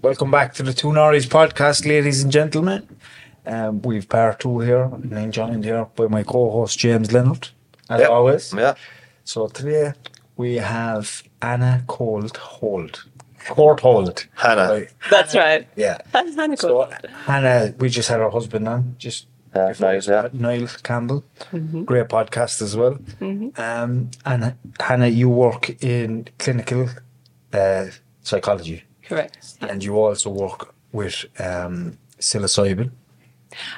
Welcome back to the Two Norries podcast, ladies and gentlemen. Um, we've part two here, and I'm joined here by my co-host James Leonard, as Yep. always. Yeah. So today we have Anna Colt Hold. Court Hold. Hannah. Right. That's right. Yeah. That's kind of So. Hannah, we just had her husband on, just Yeah, before nice, yeah. Niall Campbell. Mm-hmm. Great podcast as well. Um, and Hannah, you work in clinical uh, psychology, Correct. and you also work with um, psilocybin.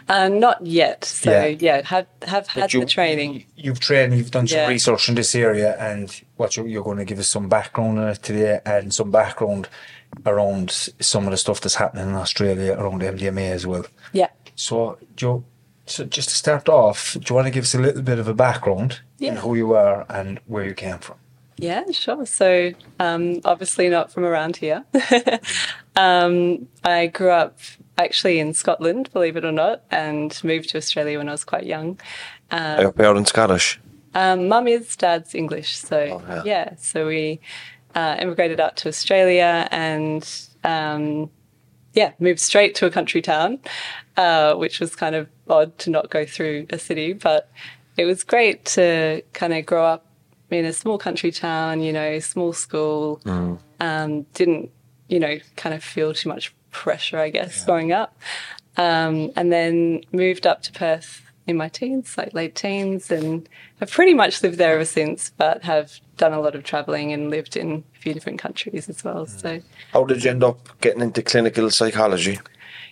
Uh, not yet. So Yeah. yeah, have have had you- the training. You've trained, you've done some Yeah. research in this area, and what you're, you're going to give us some background on it today, and some background around some of the stuff that's happening in Australia around MDMA as well. Yeah. So, Joe, so just to start off, do you want to give us a little bit of a background in who you are and where you came from? Yeah, sure. So, um, obviously not from around here. um, I grew up actually in Scotland, believe it or not, and moved to Australia when I was quite young. Are your parents Scottish? Um, Mum is, dad's English. So, Oh, yeah. yeah. So we uh, immigrated out to Australia and, um, yeah, moved straight to a country town, uh, which was kind of odd to not go through a city. But it was great to kind of grow up in a small country town, you know, small school. Um, didn't, you know, kind of feel too much pressure, I guess, growing up. Um, and then moved up to Perth in my teens, like late teens, and have pretty much lived there ever since, but have done a lot of traveling and lived in a few different countries as well. So, How did you end up getting into clinical psychology?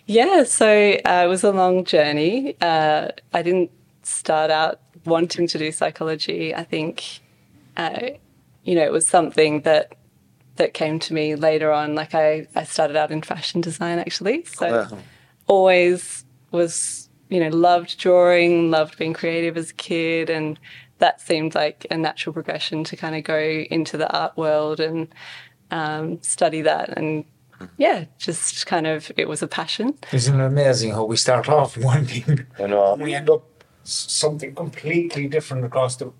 yeah, so uh, it was a long journey. Uh, I didn't start out wanting to do psychology. I think, uh, you know, it was something that that came to me later on. Like I, I started out in fashion design actually, so Yeah. always was you know loved drawing, loved being creative as a kid, and that seemed like a natural progression to kind of go into the art world and um, study that and. Yeah, just kind of, it was a passion. Isn't it amazing how we start off one thing know. and we end up something completely different across the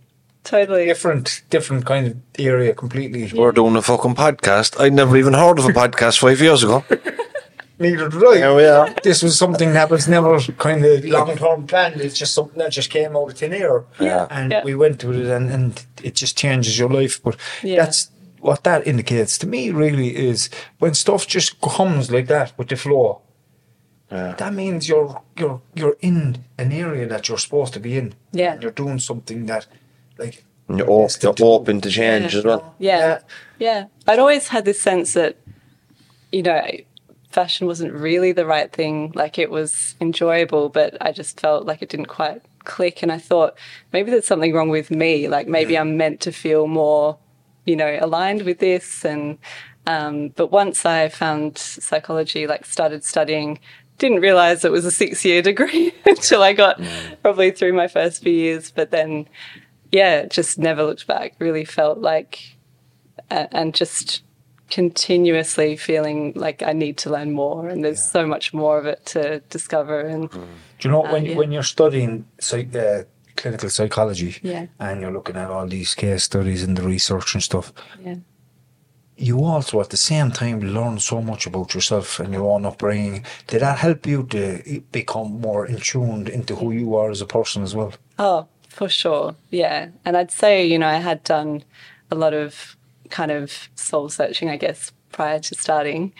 Totally. different different kind of area completely. We're doing a fucking podcast. I'd never even heard of a podcast five years ago. Neither did I. Here we are. This was something that was never kind of long term planned. It's just something that just came out of thin air. Yeah. And Yeah. we went with it and, and it just changes your life. But Yeah. that's what that indicates to me really is when stuff just comes like that with the flow, Yeah. that means you're you're you're in an area that you're supposed to be in. Yeah. And you're doing something that like And You're, op- destined to you're open to change as well. Yeah. Yeah. I'd always had this sense that, you know, fashion wasn't really the right thing. Like it was enjoyable, but I just felt like it didn't quite click. And I thought maybe there's something wrong with me. Like maybe I'm meant to feel more, you know, aligned with this. And, um, but once I found psychology, like started studying, didn't realize it was a six year degree until I got probably through my first few years. But then, yeah, just never looked back. Really felt like, and just continuously feeling like I need to learn more, and there's so much more of it to discover. And Do you know when yeah. when you're studying psych, uh, clinical psychology Yeah. and you're looking at all these case studies and the research and stuff, yeah, you also at the same time learn so much about yourself and your own upbringing. Did that help you to become more in tuned into who you are as a person as well? oh, for sure, yeah. And I'd say, you know, I had done a lot of kind of soul searching, I guess, prior to starting.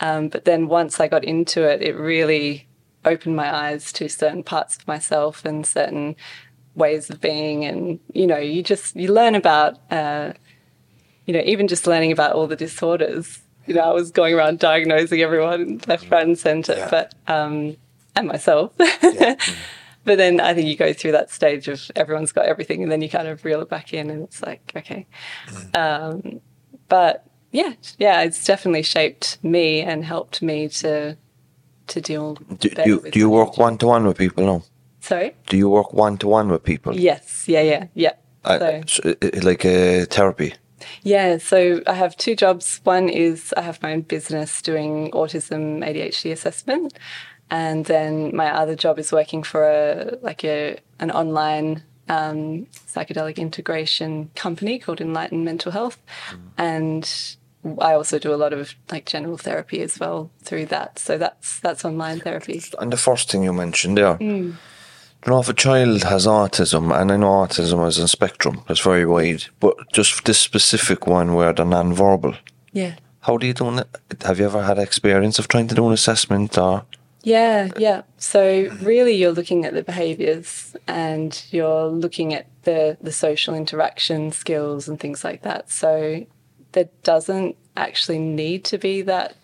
Um, but then once I got into it, it really opened my eyes to certain parts of myself and certain ways of being. And, you know, you just, you learn about, uh, you know, even just learning about all the disorders. You know, I was going around diagnosing everyone left, right, and centre, Yeah. but, um, and myself. but then I think you go through that stage of everyone's got everything, and then you kind of reel it back in, and it's like, okay. Um, but yeah, yeah, it's definitely shaped me and helped me to to deal. Do, do, you, do you work one to one with people now? Sorry. Do you work one to one with people? Yes. Yeah. Yeah. Yeah. Uh, so so, uh, like uh, therapy. yeah, so I have two jobs. One is I have my own business doing autism ADHD assessment, and then my other job is working for a like a an online um, psychedelic integration company called Enlighten Mental Health, and I also do a lot of like general therapy as well through that. So that's that's online therapy. And the first thing you mentioned there, you know, if a child has autism, and I know autism is a spectrum, it's very wide, but just this specific one where they're non-verbal, Yeah. how do you do it? Have you ever had experience of trying to do an assessment or? Yeah, yeah. So really, you're looking at the behaviours and you're looking at the the social interaction skills and things like that. So there doesn't actually need to be that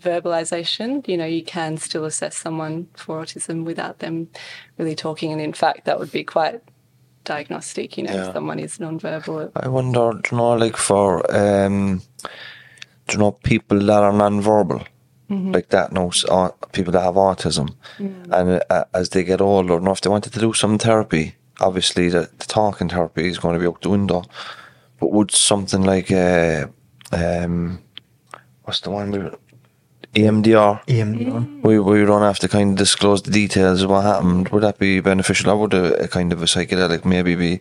verbalization. You know, you can still assess someone for autism without them really talking, and in fact, that would be quite diagnostic. You know, Yeah. if someone is non-verbal. I wonder, do you know, like for, um, do you know, people that are non-verbal, like that, no, s- people that have autism, and uh, as they get older, know if they wanted to do some therapy, obviously the, the talking therapy is going to be out the window. But would something like, uh, um, what's the one we EMDR? EMDR. We we don't have to kind of disclose the details of what happened. Would that be beneficial? Or would a, a kind of a psychedelic maybe be?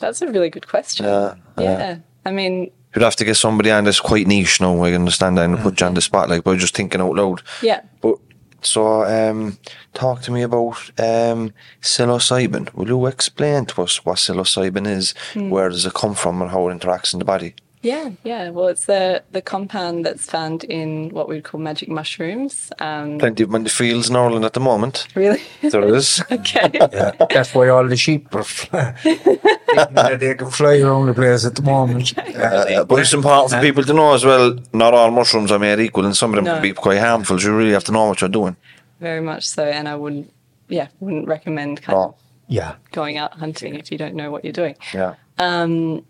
That's a really good question. Yeah, yeah. I mean, You'd have to get somebody on that's quite niche now. I understand that and put you on the spotlight, but just thinking out loud. yeah. But so, um, talk to me about um, psilocybin. Will you explain to us what psilocybin is? Where does it come from, and how it interacts in the body? Yeah, yeah. Well, it's the the compound that's found in what we'd call magic mushrooms. Um, Plenty of them in the fields in Ireland at the moment. really? There is. okay. Yeah, that's why all the sheep are fly- thinking they can fly around the place at the moment. Uh, but it's important for people to know as well. Not all mushrooms are made equal, and some of them No. can be quite harmful. So you really have to know what you're doing. Very much so, and I wouldn't, yeah, wouldn't recommend kind No. of Yeah, going out hunting if you don't know what you're doing. Yeah. Um,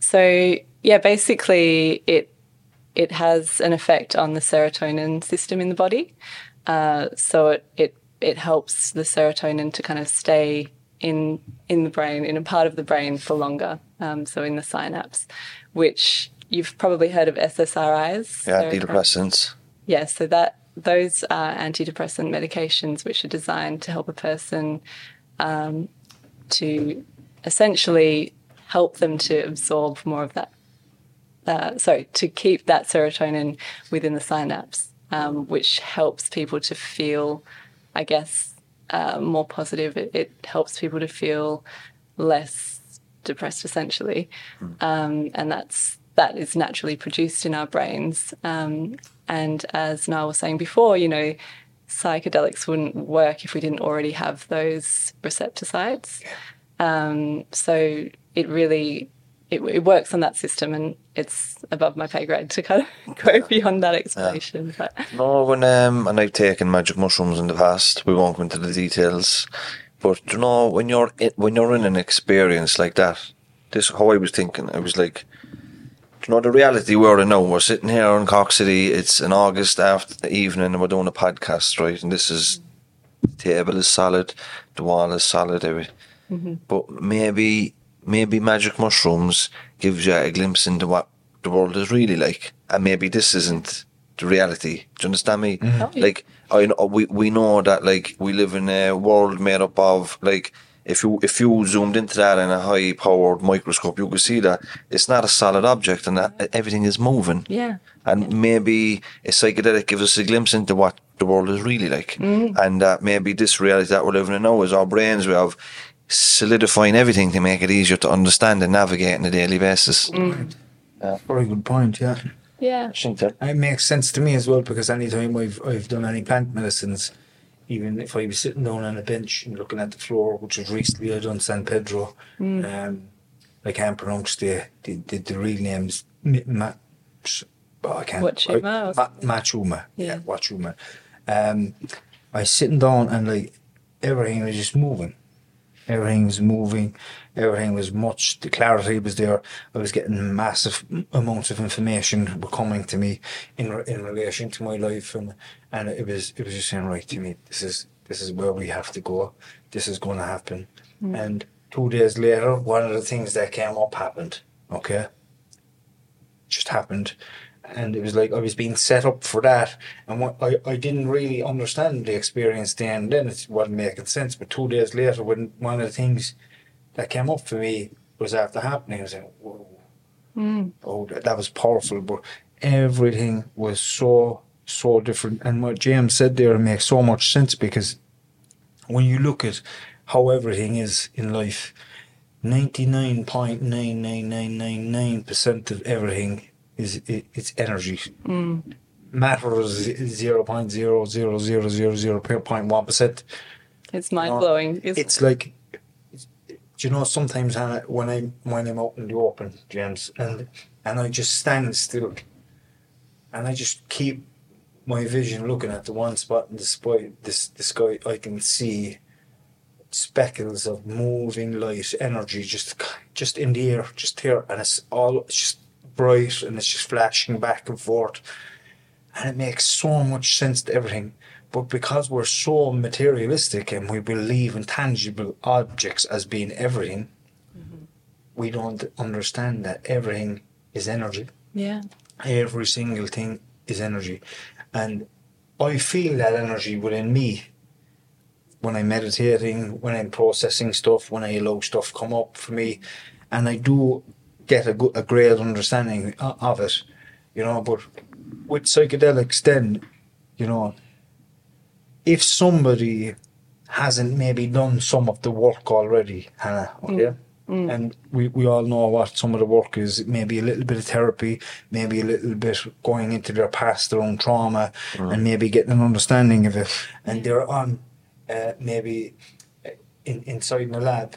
So yeah, basically it it has an effect on the serotonin system in the body. Uh, so it, it it helps the serotonin to kind of stay in in the brain, in a part of the brain for longer. Um, so in the synapse, which you've probably heard of SSRIs. Yeah, antidepressants. yeah, so that those are antidepressant medications which are designed to help a person um, to essentially help them to absorb more of that. Uh, sorry, to keep that serotonin within the synapse, um, which helps people to feel, I guess, uh, more positive. It, it helps people to feel less depressed, essentially, um, and that's that is naturally produced in our brains. Um, and as Niall was saying before, you know, psychedelics wouldn't work if we didn't already have those receptor sites. Um, so it really it, it works on that system, and it's above my pay grade to kind of go beyond that explanation. But No, when um, and I've taken magic mushrooms in the past. We won't go into the details, but you know when you're in, when you're in an experience like that, this is how I was thinking. I was like, you know, the reality we're in now. We're sitting here in Cork City. It's an August after evening, and we're doing a podcast, right? And this is the table is solid, the wall is solid, every. But maybe maybe magic mushrooms gives you a glimpse into what the world is really like, and maybe this isn't the reality. Do you understand me? Mm-hmm. Oh, like I know we we know that like we live in a world made up of like. If you if you zoomed into that in a high powered microscope, you could see that it's not a solid object and that mm-hmm. everything is moving. yeah, And maybe a psychedelic gives us a glimpse into what the world is really like. Mm-hmm. And that maybe this reality that we're living in now is our brains we of solidifying everything to make it easier to understand and navigate on a daily basis. Very good point. Yeah. Yeah. I think that It makes sense to me as well because anytime I've I've done any plant medicines, even if I was sitting down on a bench and looking at the floor, which was recently I done San Pedro, um, I can't pronounce the the, the, the real names. Mi- Ma, oh, I can't. Wachuma I- or Ma, Machuma. Yeah, Yeah. Wachuma. Um, I was sitting down and like everything was just moving. Everything was moving. Everything was much. The clarity was there. I was getting massive amounts of information were coming to me in in relation to my life, and and it was it was just saying right to me. This is this is where we have to go. This is going to happen. Hmm. And two days later, one of the things that came up happened. Okay, just happened. And it was like I was being set up for that, and what I, I didn't really understand the experience then. And then it wasn't making sense. But two days later, when one of the things that came up for me was after happening, I was like, "Whoa, hmm. oh, that, that was powerful." But everything was so so different, and what James said there makes so much sense because when you look at how everything is in life, ninety nine point nine nine nine nine nine percent of everything is it's energy. Mm. Matter is zero point zero zero zero zero zero point one percent. It's mind blowing. It's like, do you know, sometimes Hannah, when I when I'm out in the open, James, and and I just stand still, and I just keep my vision looking at the one spot in the sky. This the sky, I can see speckles of moving light, energy, just just in the air, just here, and it's all it's just bright and it's just flashing back and forth, and it makes so much sense to everything. But because we're so materialistic and we believe in tangible objects as being everything, we don't understand that everything is energy. yeah. Every single thing is energy. And I feel that energy within me when I'm meditating, when I'm processing stuff, when I allow stuff come up for me. And I do get a, good, a great understanding of it, you know. But with psychedelics, then, you know, if somebody hasn't maybe done some of the work already, Hannah, okay? And we, we all know what some of the work is. Maybe a little bit of therapy, maybe a little bit going into their past, their own trauma, and maybe getting an understanding of it. And they're on uh, maybe uh, in, inside in a lab,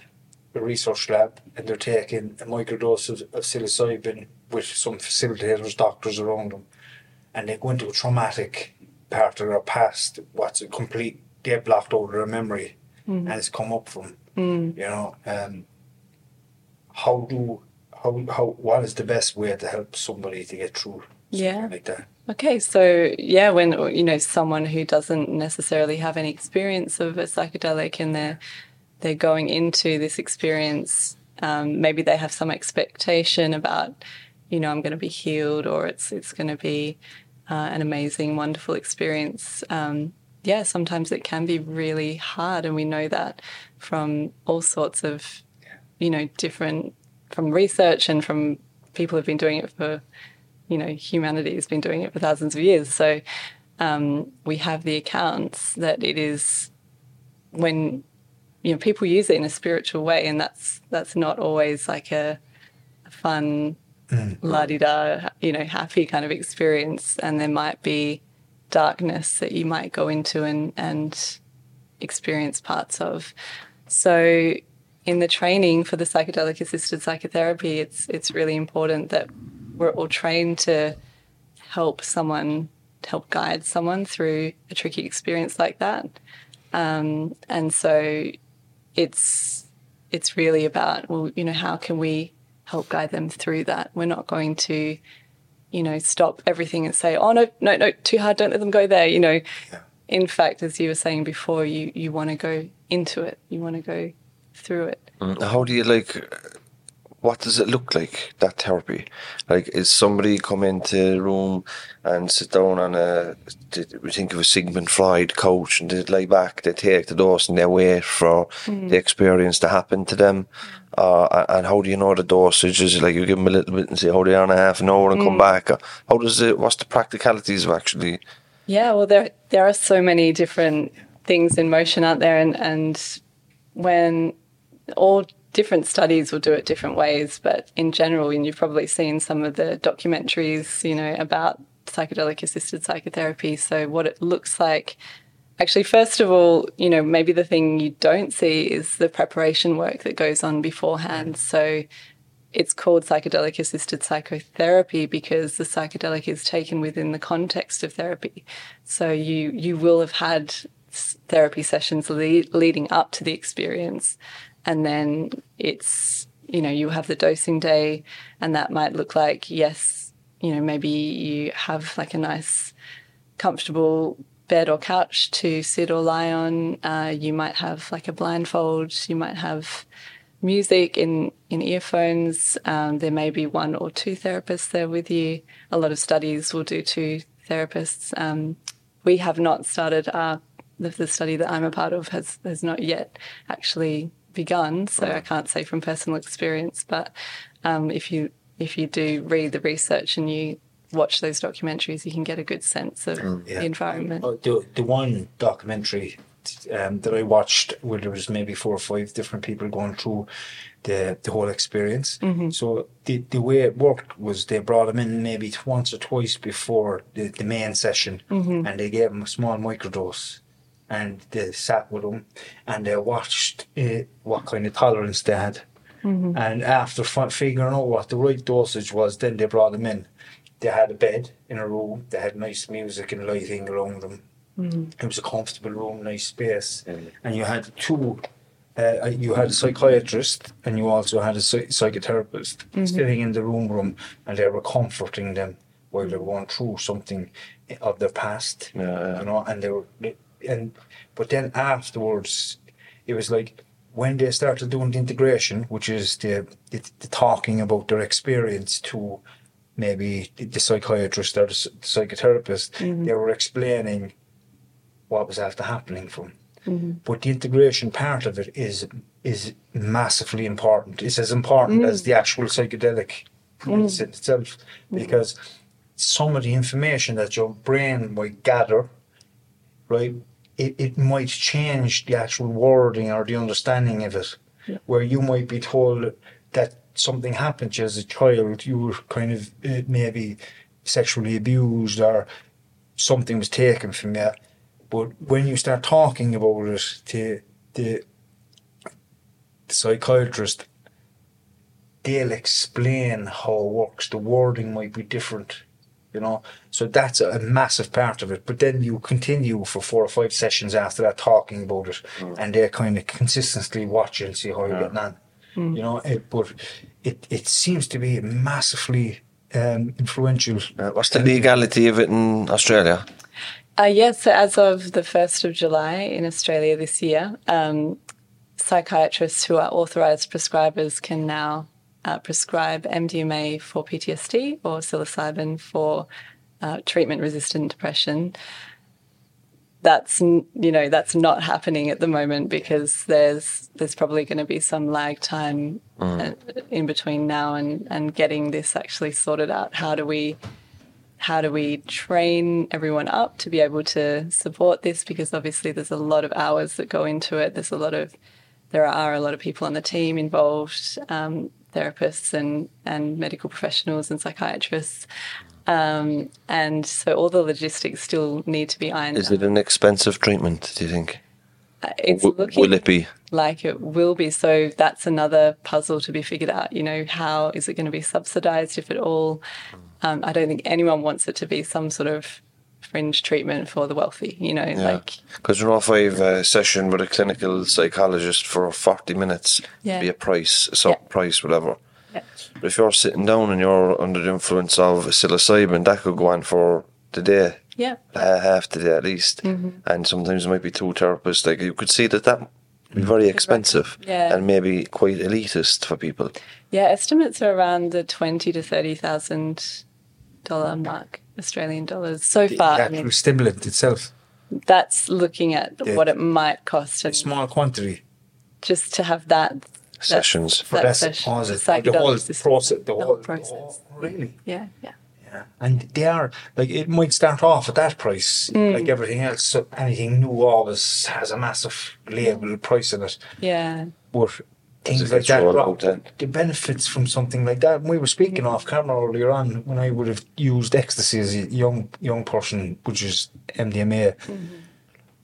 a research lab, and they're taking a microdose of, of psilocybin with some facilitators, doctors around them, and they go into a traumatic part of their past, what's a complete get blocked out of their memory, and it's come up from, you know. Um, how do how how what is the best way to help somebody to get through Yeah. like that? Okay, so yeah, when you know someone who doesn't necessarily have any experience of a psychedelic and they're they're going into this experience, um, maybe they have some expectation about, you know, I'm going to be healed or it's it's going to be uh, an amazing, wonderful experience. Um, yeah, sometimes it can be really hard, and we know that from all sorts of, you know, different from research and from people who've been doing it for you know, humanity has been doing it for thousands of years. So um, we have the accounts that it is when you know people use it in a spiritual way, and that's that's not always like a, a fun, la di da, you know, happy kind of experience. And there might be darkness that you might go into and and experience parts of. So in the training for the psychedelic assisted psychotherapy, it's it's really important that we're all trained to help someone, help guide someone through a tricky experience like that. Um, and so it's it's really about well, you know, how can we help guide them through that? We're not going to, you know, stop everything and say, oh no, no, no, too hard, don't let them go there. You know, in fact, as you were saying before, you you want to go into it, you want to go through it. How do you like? What does it look like that therapy? Like, is somebody come into the room and sit down on a? did We think of a Sigmund Freud couch and they lay back, they take the dose and they wait for mm. the experience to happen to them. Mm. Uh, and how do you know the dosage? Is it like you give them a little bit and say how they are in a half an hour and come mm. back? How does it? What's the practicalities of actually? Yeah, well, there there are so many different things in motion out there, and and when all different studies will do it different ways, but in general, and you've probably seen some of the documentaries, you know, about psychedelic assisted psychotherapy. So, what it looks like actually, first of all, you know, maybe the thing you don't see is the preparation work that goes on beforehand. So, it's called psychedelic assisted psychotherapy because the psychedelic is taken within the context of therapy. So, you, you will have had therapy sessions lead, leading up to the experience and then it's you know you have the dosing day and that might look like yes you know maybe you have like a nice comfortable bed or couch to sit or lie on. Uh, you might have like a blindfold. You might have music in in earphones. Um, there may be one or two therapists there with you. A lot of studies will do two therapists. Um, we have not started our the, the study that I'm a part of has has not yet actually begun, so I can't say from personal experience. But um, if you if you do read the research and you watch those documentaries, you can get a good sense of Mm, Yeah. the environment. Oh, the, the one documentary um, that I watched where there was maybe four or five different people going through the the whole experience. So the the way it worked was they brought them in maybe once or twice before the, the main session, and they gave them a small microdose, and they sat with them, and they watched uh, what kind of tolerance they had. And after fi- figuring out what the right dosage was, then they brought them in. They had a bed in a room. They had nice music and lighting around them. It was a comfortable room, nice space, and you had two. Uh, you had a psychiatrist and you also had a psy- psychotherapist sitting in the room room, and they were comforting them while they were going through something of their past. Yeah, yeah. You know, and they were, and but then afterwards, it was like when they started doing the integration, which is the the, the talking about their experience to maybe the, the psychiatrist or the, psychotherapist, mm-hmm. they were explaining what was after happening from. Mm-hmm. But the integration part of it is is massively important. It's as important as mm. the actual psychedelic mm. medicine itself, mm-hmm. because some of the information that your brain might gather, right, it, it might change the actual wording or the understanding of it. Where you might be told that something happened to you as a child, you were kind of uh, maybe sexually abused or something was taken from you. But when you start talking about it to the, the psychiatrist, they'll explain how it works. The wording might be different, you know. So that's a massive part of it. But then you continue for four or five sessions after that talking about it, and they're kind of consistently watching and see how you're getting on. You know, it, but it it seems to be massively um, influential. Uh, what's the legality of it in Australia? Uh, yes, so as of the 1st of July in Australia this year, um, psychiatrists who are authorised prescribers can now uh, prescribe MDMA for PTSD or psilocybin for uh, treatment resistant depression. That's you know that's not happening at the moment because there's there's probably going to be some lag time uh, in between now and and getting this actually sorted out. How do we how do we train everyone up to be able to support this because obviously there's a lot of hours that go into it there's a lot of there are a lot of people on the team involved um, therapists and and medical professionals and psychiatrists um, and so all the logistics still need to be ironed Is out. it an expensive treatment, do you think? it's W- looking will it be? like it will be. So that's another puzzle to be figured out. You know, how is it going to be subsidized, if at all? Um, I don't think anyone wants it to be some sort of fringe treatment for the wealthy. You know, like Because you know, if I have a session with a clinical psychologist for 40 minutes, Yeah. be a price, a certain Yeah. price, whatever. yeah, But if you're sitting down and you're under the influence of psilocybin, that could go on for the day, yeah, uh, half the day at least. Mm-hmm. And sometimes it might be two therapists. Like you could see that that be very expensive Yeah. and maybe quite elitist for people. yeah. Estimates are around the twenty to thirty thousand dollar mark, Australian dollars so The far. I actual mean, stimulant itself, that's looking at Yeah. what it might cost, a small quantity. just to have that that- Sessions. For that that session, cause the it, the whole psychedelic system, process, the whole, process. the whole- really. Yeah, yeah. Yeah. And they are like it might start off at that price, Mm. like everything else. So anything new always has a massive label price in it. Yeah. But things like that. rolled Rob, out then. the benefits from something like that. And we were speaking off camera earlier on when I would have used ecstasy as a young young person, which is MDMA.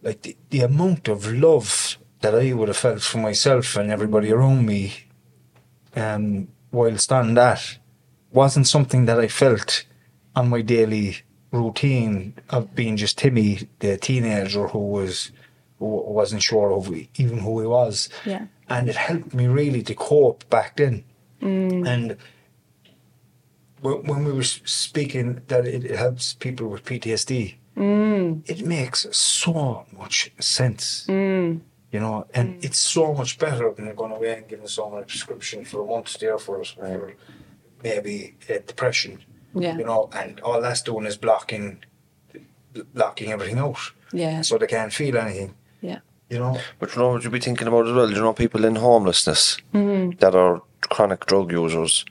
Like the, the amount of love that I would have felt for myself and everybody around me, um, whilst on that, wasn't something that I felt on my daily routine of being just Timmy, the teenager who was who wasn't sure of even who he was Yeah. and it helped me really to cope back then. Mm. And when, when we were speaking that it, it helps people with PTSD, Mm. it makes so much sense. Mm. You know, and it's so much better than going away and giving someone a prescription for a month there for, for maybe uh, depression. Yeah. You know, and all that's doing is blocking, blocking everything out, Yeah. so they can't feel anything. Yeah. You know. But you know what you'd be thinking about as well? You know, people in homelessness Mm-hmm. that are chronic drug users.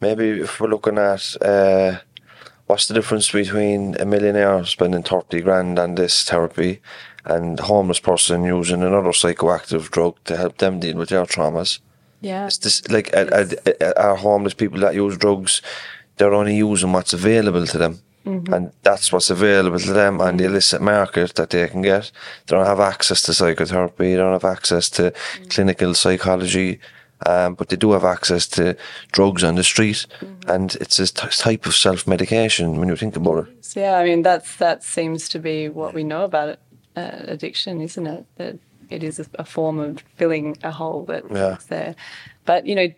Maybe if we're looking at uh, what's the difference between a millionaire spending 30 grand on this therapy and a homeless person using another psychoactive drug to help them deal with their traumas? Yeah. It's this like are, are, are homeless people that use drugs? They're only using what's available to them, and that's what's available to them on the illicit market that they can get. They don't have access to psychotherapy. They don't have access to clinical psychology, um, but they do have access to drugs on the street, and it's a t- type of self medication when you think about it. So, yeah, I mean that's that seems to be what we know about it, uh, addiction, isn't it? That it is a, a form of filling a hole that's Yeah. there. But you know,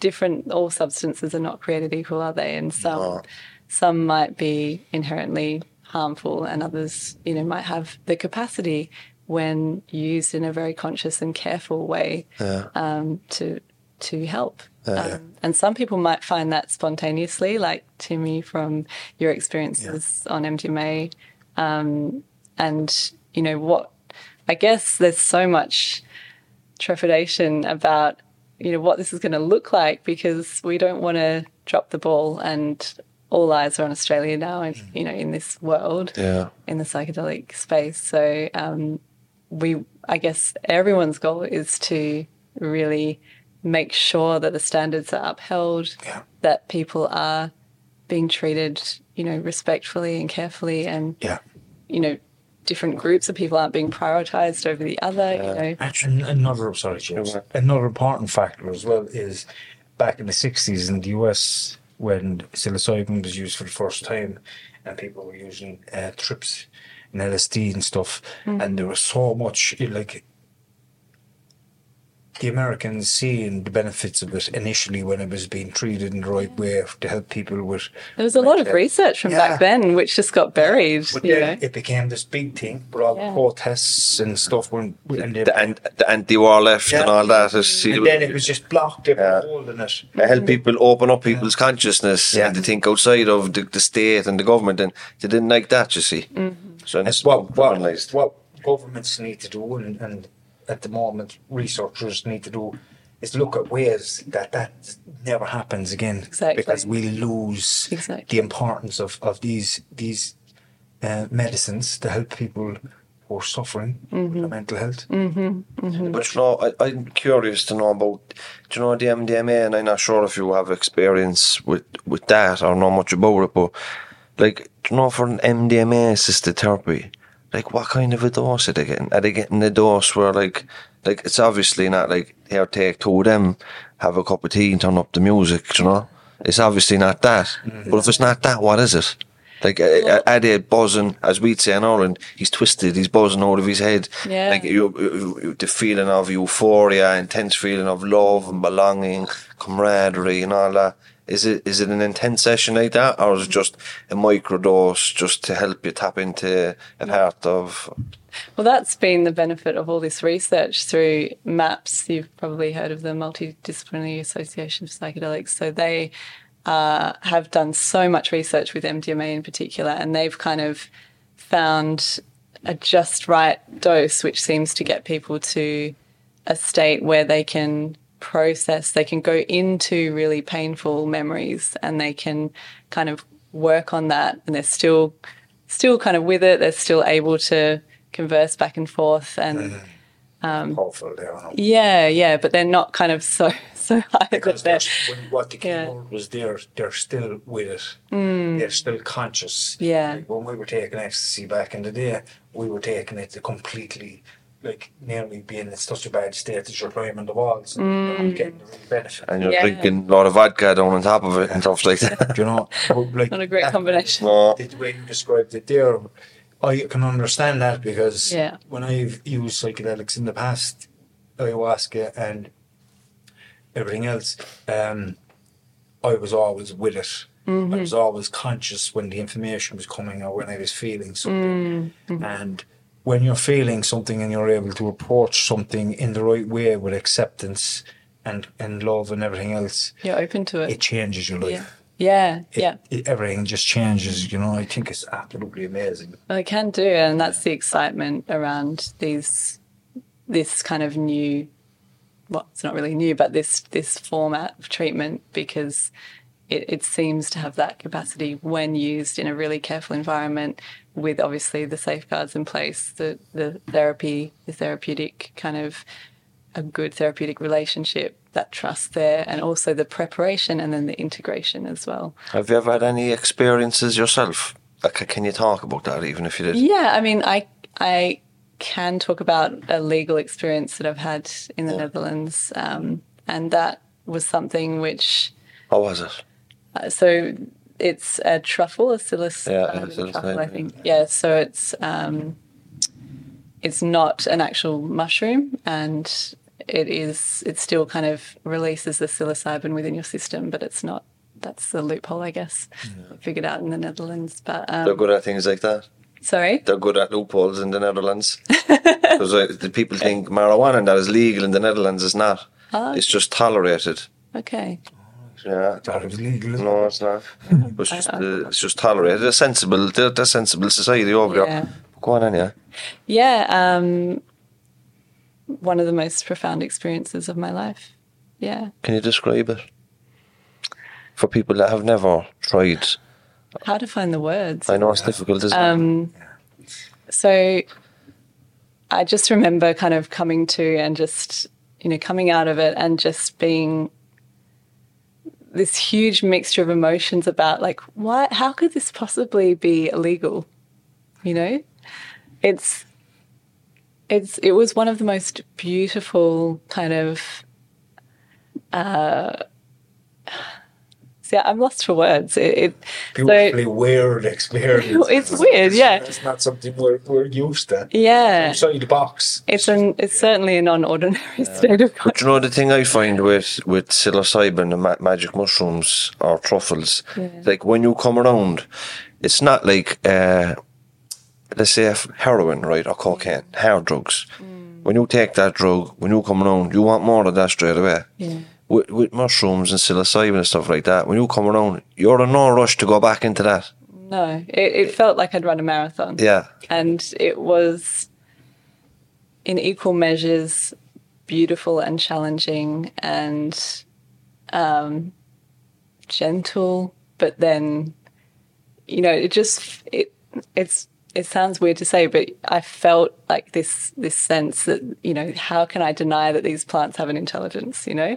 different all substances are not created equal, are they? And some No. Some might be inherently harmful, and others, you know, might have the capacity when used in a very conscious and careful way um, to to help. Um, and some people might find that spontaneously, like Timmy from your experiences on MDMA. Um, and, you know, what I guess there's so much trepidation about, you know, what this is going to look like because we don't want to drop the ball and all eyes are on Australia now and, you know, in this world Yeah. in the psychedelic space. So um, we, I guess, everyone's goal is to really make sure that the standards are upheld, Yeah. that people are being treated, you know, respectfully and carefully, and Yeah. you know, different groups of people aren't being prioritized over the other. You know, And another, sorry, James, another important factor as well is back in the 60s in the US when psilocybin was used for the first time and people were using uh, trips and LSD and stuff, and there was so much, like, the Americans seeing the benefits of it initially when it was being treated in the right way to help people with. there was a lot of like, research from yeah. back then, which just got buried. But you then know, it became this big thing, but all Yeah. the protests and stuff when and, they, The, and the anti-war left and Yeah. all that. Is, see, and then it was just blocked. They put Yeah. a hole it. I help people open up people's consciousness Yeah. and to think outside of the, the state and the government, and they didn't like that. You see, mm-hmm. so That's it's what what, what governments need to do, and, and at the moment researchers need to do, is look at ways that that never happens again. Exactly. Because we lose Exactly. the importance of of these these uh, medicines to help people who are suffering Mm-hmm. with mental health. But you know, I, I'm curious to know about, do you know, the MDMA, and I'm not sure if you have experience with, with that or know much about it, but like, do you know, for an MDMA assisted therapy, like, what kind of a dose are they getting? Are they getting a dose where, like, like it's obviously not like, here, take two of them, have a cup of tea and turn up the music, you know? It's obviously not that. But if it's not that, what is it? Like, uh, are they buzzing, as we'd say in Ireland, he's twisted, he's buzzing out of his head. Yeah. Like, you, you, the feeling of euphoria, intense feeling of love and belonging, camaraderie and all that. Is it is it an intense session like that, or is it just a microdose just to help you tap into a part of? Well, that's been the benefit of all this research through MAPS. You've probably heard of the Multidisciplinary Association of Psychedelics. So they uh, have done so much research with MDMA in particular, and they've kind of found a just right dose, which seems to get people to a state where they can process, they can go into really painful memories and they can kind of work on that and they're still still kind of with it, they're still able to converse back and forth and mm-hmm. um, there. no. Yeah, yeah, but they're not kind of so so high Because they're. when, what the Yeah. keyboard was there, they're still with it. Mm. They're still conscious. Yeah. Like when we were taking ecstasy back in the day, we were taking it to completely, like nearly being in such a bad state that you're climbing the walls and you're not getting the real benefit. And you're Yeah. drinking a lot of vodka down on top of it and stuff like that. you know, but, like Not a great that- combination. No. The way you described it there, I can understand that because Yeah. when I've used psychedelics in the past, ayahuasca and everything else, um, I was always with it. Mm-hmm. I was always conscious when the information was coming or when I was feeling something. Mm-hmm. And when you're feeling something and you're able to approach something in the right way with acceptance and, and love and everything else, You're open to it. it changes your life. yeah. Yeah, It- yeah. it- everything just changes, you know. I think it's absolutely amazing. Well, it can do, and that's the excitement around these, this kind of new, well, it's not really new, but this this format of treatment because it, it seems to have that capacity when used in a really careful environment with obviously the safeguards in place, the the therapy, the therapeutic kind of a good therapeutic relationship, that trust there, and also the preparation and then the integration as well. Have you ever had any experiences yourself? Like, can you talk about that, even if you did? Yeah, I mean, I I can talk about a legal experience that I've had in the Netherlands, um, and that was something which. How was it? Uh, so it's a truffle, a psiloc- Yeah, um, psilocybin, truffle, I think. Yeah, so it's um, it's not an actual mushroom, and it is it still kind of releases the psilocybin within your system, but it's not. That's the loophole, I guess. Figured out in the Netherlands, but They're um, good at things like that. sorry. They're good at loopholes in the Netherlands. Because uh, the people think marijuana that is legal in the Netherlands is not. Ah. It's just tolerated. Okay. Yeah. Thought was legal. isn't No, it's not. It's just, uh, it's just tolerated. They're sensible. They're, they're sensible society over Yeah. there. Go on, Anya. Yeah, um, one of the most profound experiences of my life. Yeah. Can you describe it for people that have never tried? How to find the words. I know it's difficult, isn't Um, So I just remember kind of coming to and just, you know, coming out of it and just being this huge mixture of emotions about like, why, how could this possibly be illegal? You know? It's, it's, it was one of the most beautiful kind of, uh, see, I'm lost for words. It, it Beautifully weird experience. It's weird, yeah. It's not something we're, we're used to. yeah. Outside the box. It's an it's certainly a non-ordinary state of But you know the thing I find with with psilocybin and ma- magic mushrooms or truffles, like when you come around, it's not like uh, let's say heroin, right, or cocaine, hard drugs. When you take that drug, when you come around, you want more of that straight away. Yeah. With, with mushrooms and psilocybin and stuff like that, when you come around, you're in no rush to go back into that. No, it, it felt like I'd run a marathon. Yeah, And it was in equal measures beautiful and challenging and um, gentle, but then, you know, it just it it's it sounds weird to say, but I felt like this this sense that you know how can I deny that these plants have an intelligence, you know,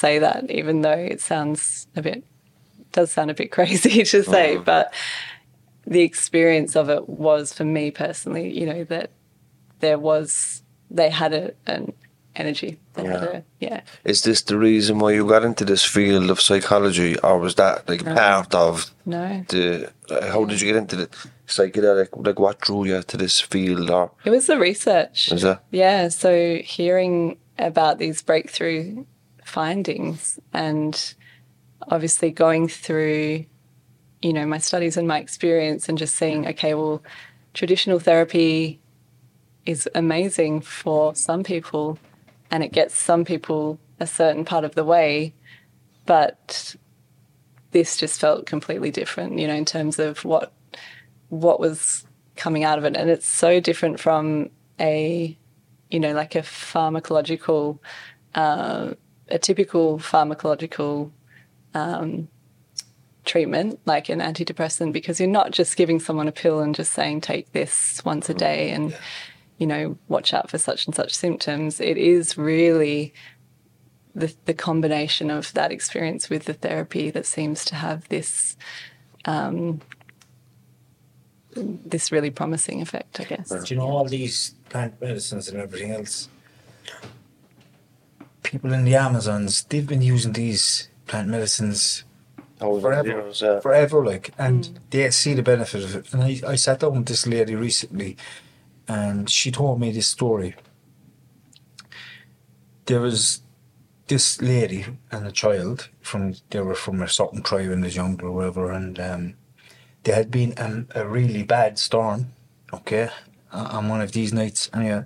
say that, even though it sounds a bit does sound a bit crazy to say, mm. but the experience of it was for me personally, you know, that there was they had a, an energy. They had Yeah. a yeah. Is this the reason why you got into this field of psychology, or was that like part of No. the? How did you get into the psychedelic? Like, what drew you to this field? Or It was the research. Is it? Yeah. So hearing about these breakthrough findings and obviously going through, you know, my studies and my experience and just seeing, okay, well, traditional therapy is amazing for some people and it gets some people a certain part of the way, but this just felt completely different, you know, in terms of what what was coming out of it. And it's so different from a, you know, like a pharmacological, uh, a typical pharmacological um, treatment, like an antidepressant, because you're not just giving someone a pill and just saying, take this once a day and, you know, watch out for such and such symptoms. It is really the, the combination of that experience with the therapy that seems to have this um, this really promising effect, I guess. Do you know all these plant medicines and everything else? People in the Amazons, they've been using these plant medicines Over forever, years, yeah. forever, like, and they see the benefit of it. And I, I sat down with this lady recently, and she told me this story. There was this lady and a child from they were from a certain tribe in the jungle or whatever, and um, there had been a, a really bad storm, okay, uh, on one of these nights, and anyway,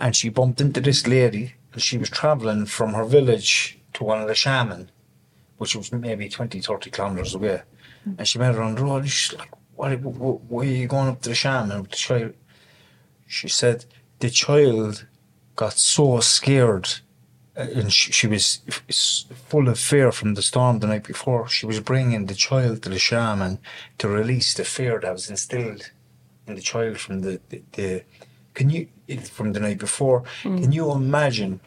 and she bumped into this lady, and she was traveling from her village to one of the shaman, which was maybe 20, 30 kilometers away, and she met her on the road. And she's like, "What? wh- Why are you going up to the shaman with the child?" She said the child got so scared uh, and she, she was full of fear from the storm the night before. She was bringing the child to the shaman to release the fear that was instilled in the child from the the. the can you from the night before? Hmm. Can you imagine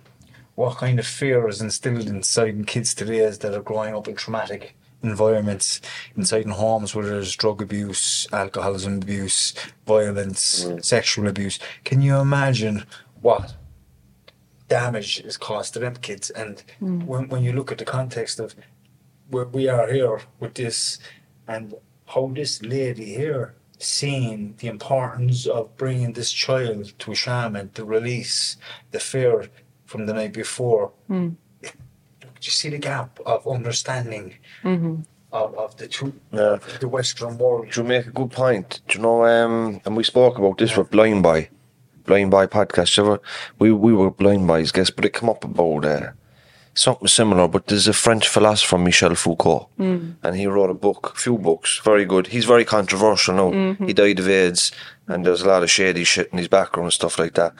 what kind of fear is instilled inside kids today as that are growing up in traumatic environments, inside in homes where there's drug abuse, alcoholism abuse, violence, hmm. sexual abuse? Can you imagine what damage is caused to them kids. And hmm. when, when you look at the context of where we are here with this and how this lady here seeing the importance of bringing this child to a shaman to release the fear from the night before. Do you see the gap of understanding of, of the two, Yeah. the Western world? you make a good point. Do you know, um, and we spoke about this with Blind Boy, Blind Boy podcast. Ever, we we were Blind Boy's guests, but it come up about uh, something similar. But there's a French philosopher, Michel Foucault, hmm. and he wrote a book, a few books, very good. He's very controversial now. Mm-hmm. He died of AIDS, and there's a lot of shady shit in his background and stuff like that.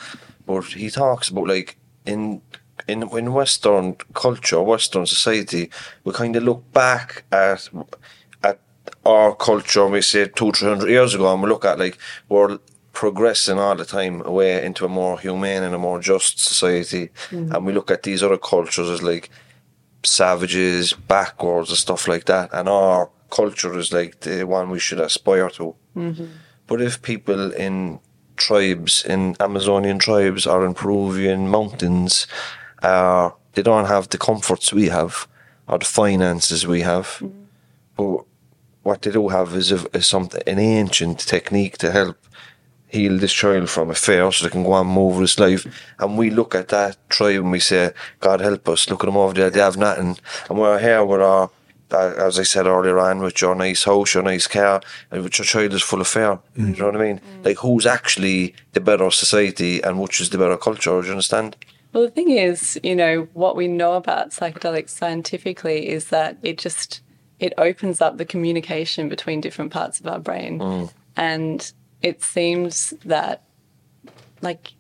But he talks about like in in in Western culture, Western society, we kind of look back at at our culture. We say two, three hundred years ago, and we look at like we're progressing all the time away into a more humane and a more just society, mm-hmm. and we look at these other cultures as like savages, backwards, and stuff like that, and our culture is like the one we should aspire to. Mm-hmm. But if people in tribes, in Amazonian tribes or in Peruvian mountains, uh, they don't have the comforts we have or the finances we have, mm-hmm. but what they do have is, a, is something an ancient technique to help heal this child from a fear so they can go on and move with his life. And we look at that tribe and we say, God help us, look at them over there, they have nothing. And we're here with uh, our uh, as I said earlier on, with your nice house, your nice car, and with your child is full of fear. Mm. You know what I mean? Mm. Like, who's actually the better society and which is the better culture? Do you understand? Well, the thing is, you know, what we know about psychedelics scientifically is that it just it opens up the communication between different parts of our brain, mm. and it seems that like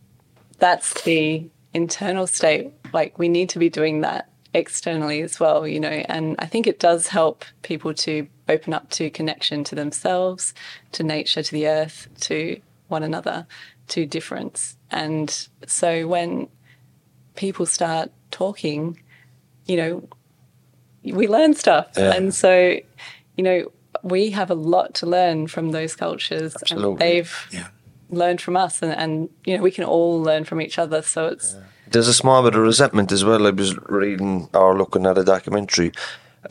that's the internal state. Like we need to be doing that externally as well, you know. And I think it does help people to open up to connection to themselves, to nature, to the earth, to one another, to difference. And so when people start talking, you know, we learn stuff. Yeah. And so, you know, we have a lot to learn from those cultures Absolutely. and they've Yeah. learned from us and, and you know, we can all learn from each other. So it's There's a small bit of resentment as well. I was reading or looking at a documentary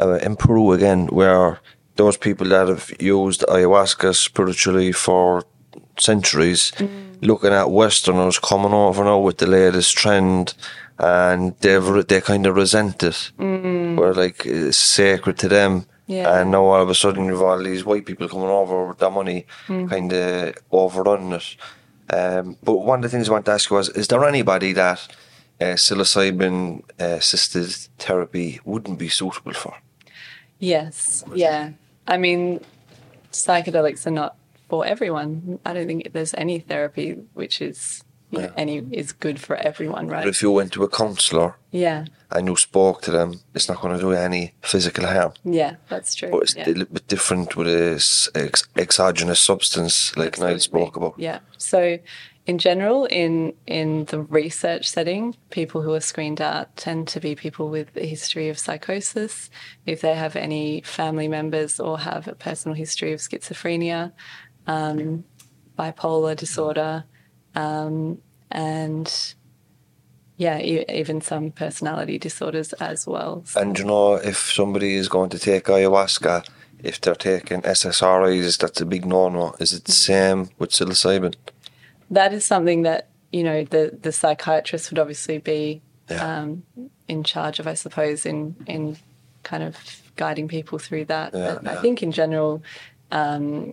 uh, in Peru again, where those people that have used ayahuasca spiritually for centuries, looking at Westerners coming over now with the latest trend, and they've they kind of resent it. Where like it's sacred to them. Yeah. And now all of a sudden you've all these white people coming over with their money, kind of overrunning it. Um, but one of the things I want to ask you was: Is there anybody that uh, psilocybin uh, assisted therapy wouldn't be suitable for? Yes, yeah. I mean, psychedelics are not for everyone. I don't think there's any therapy which is you know, any is good for everyone, right? But if you went to a counsellor Yeah, and you spoke to them, it's not going to do any physical harm. yeah, that's true. But it's yeah. a little bit different with a ex- exogenous substance like Niall spoke about. Yeah. So, in general, in in the research setting, people who are screened out tend to be people with a history of psychosis, if they have any family members or have a personal history of schizophrenia, um, bipolar disorder, um, and yeah, e- even some personality disorders as well. So- And you know, if somebody is going to take ayahuasca, if they're taking SSRIs, that's a big no-no. Is it the same with psilocybin? that is something that you know the the psychiatrist would obviously be Yeah. um, in charge of, I suppose, in in kind of guiding people through that. Yeah, but I think in general, um,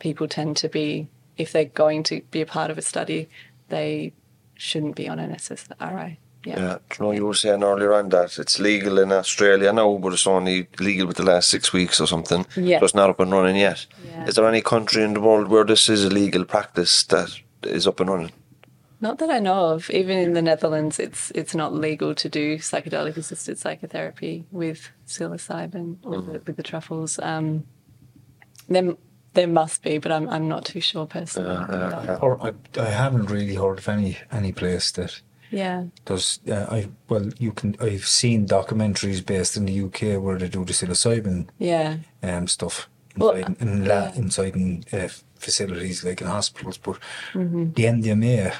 people tend to be if they're going to be a part of a study, they shouldn't be on an SSRI. Yeah. Yeah, do you were saying earlier on that it's legal in Australia now, but it's only legal with the last six weeks or something. Yeah. So it's not up and running yet. Yeah. Is there any country in the world where this is a legal practice that is up and running? Not that I know of. Even in the Netherlands, it's it's not legal to do psychedelic assisted psychotherapy with psilocybin or Mm-hmm. with, with the truffles. Um, there, there must be, but I'm I'm not too sure personally. Or I, I haven't really heard of any any place that Yeah, does. Uh, I well, you can. I've seen documentaries based in the UK where they do the psilocybin yeah, um, stuff Well, inside, in, la- yeah. inside in uh, facilities like in hospitals. But Mm-hmm. the MDMA,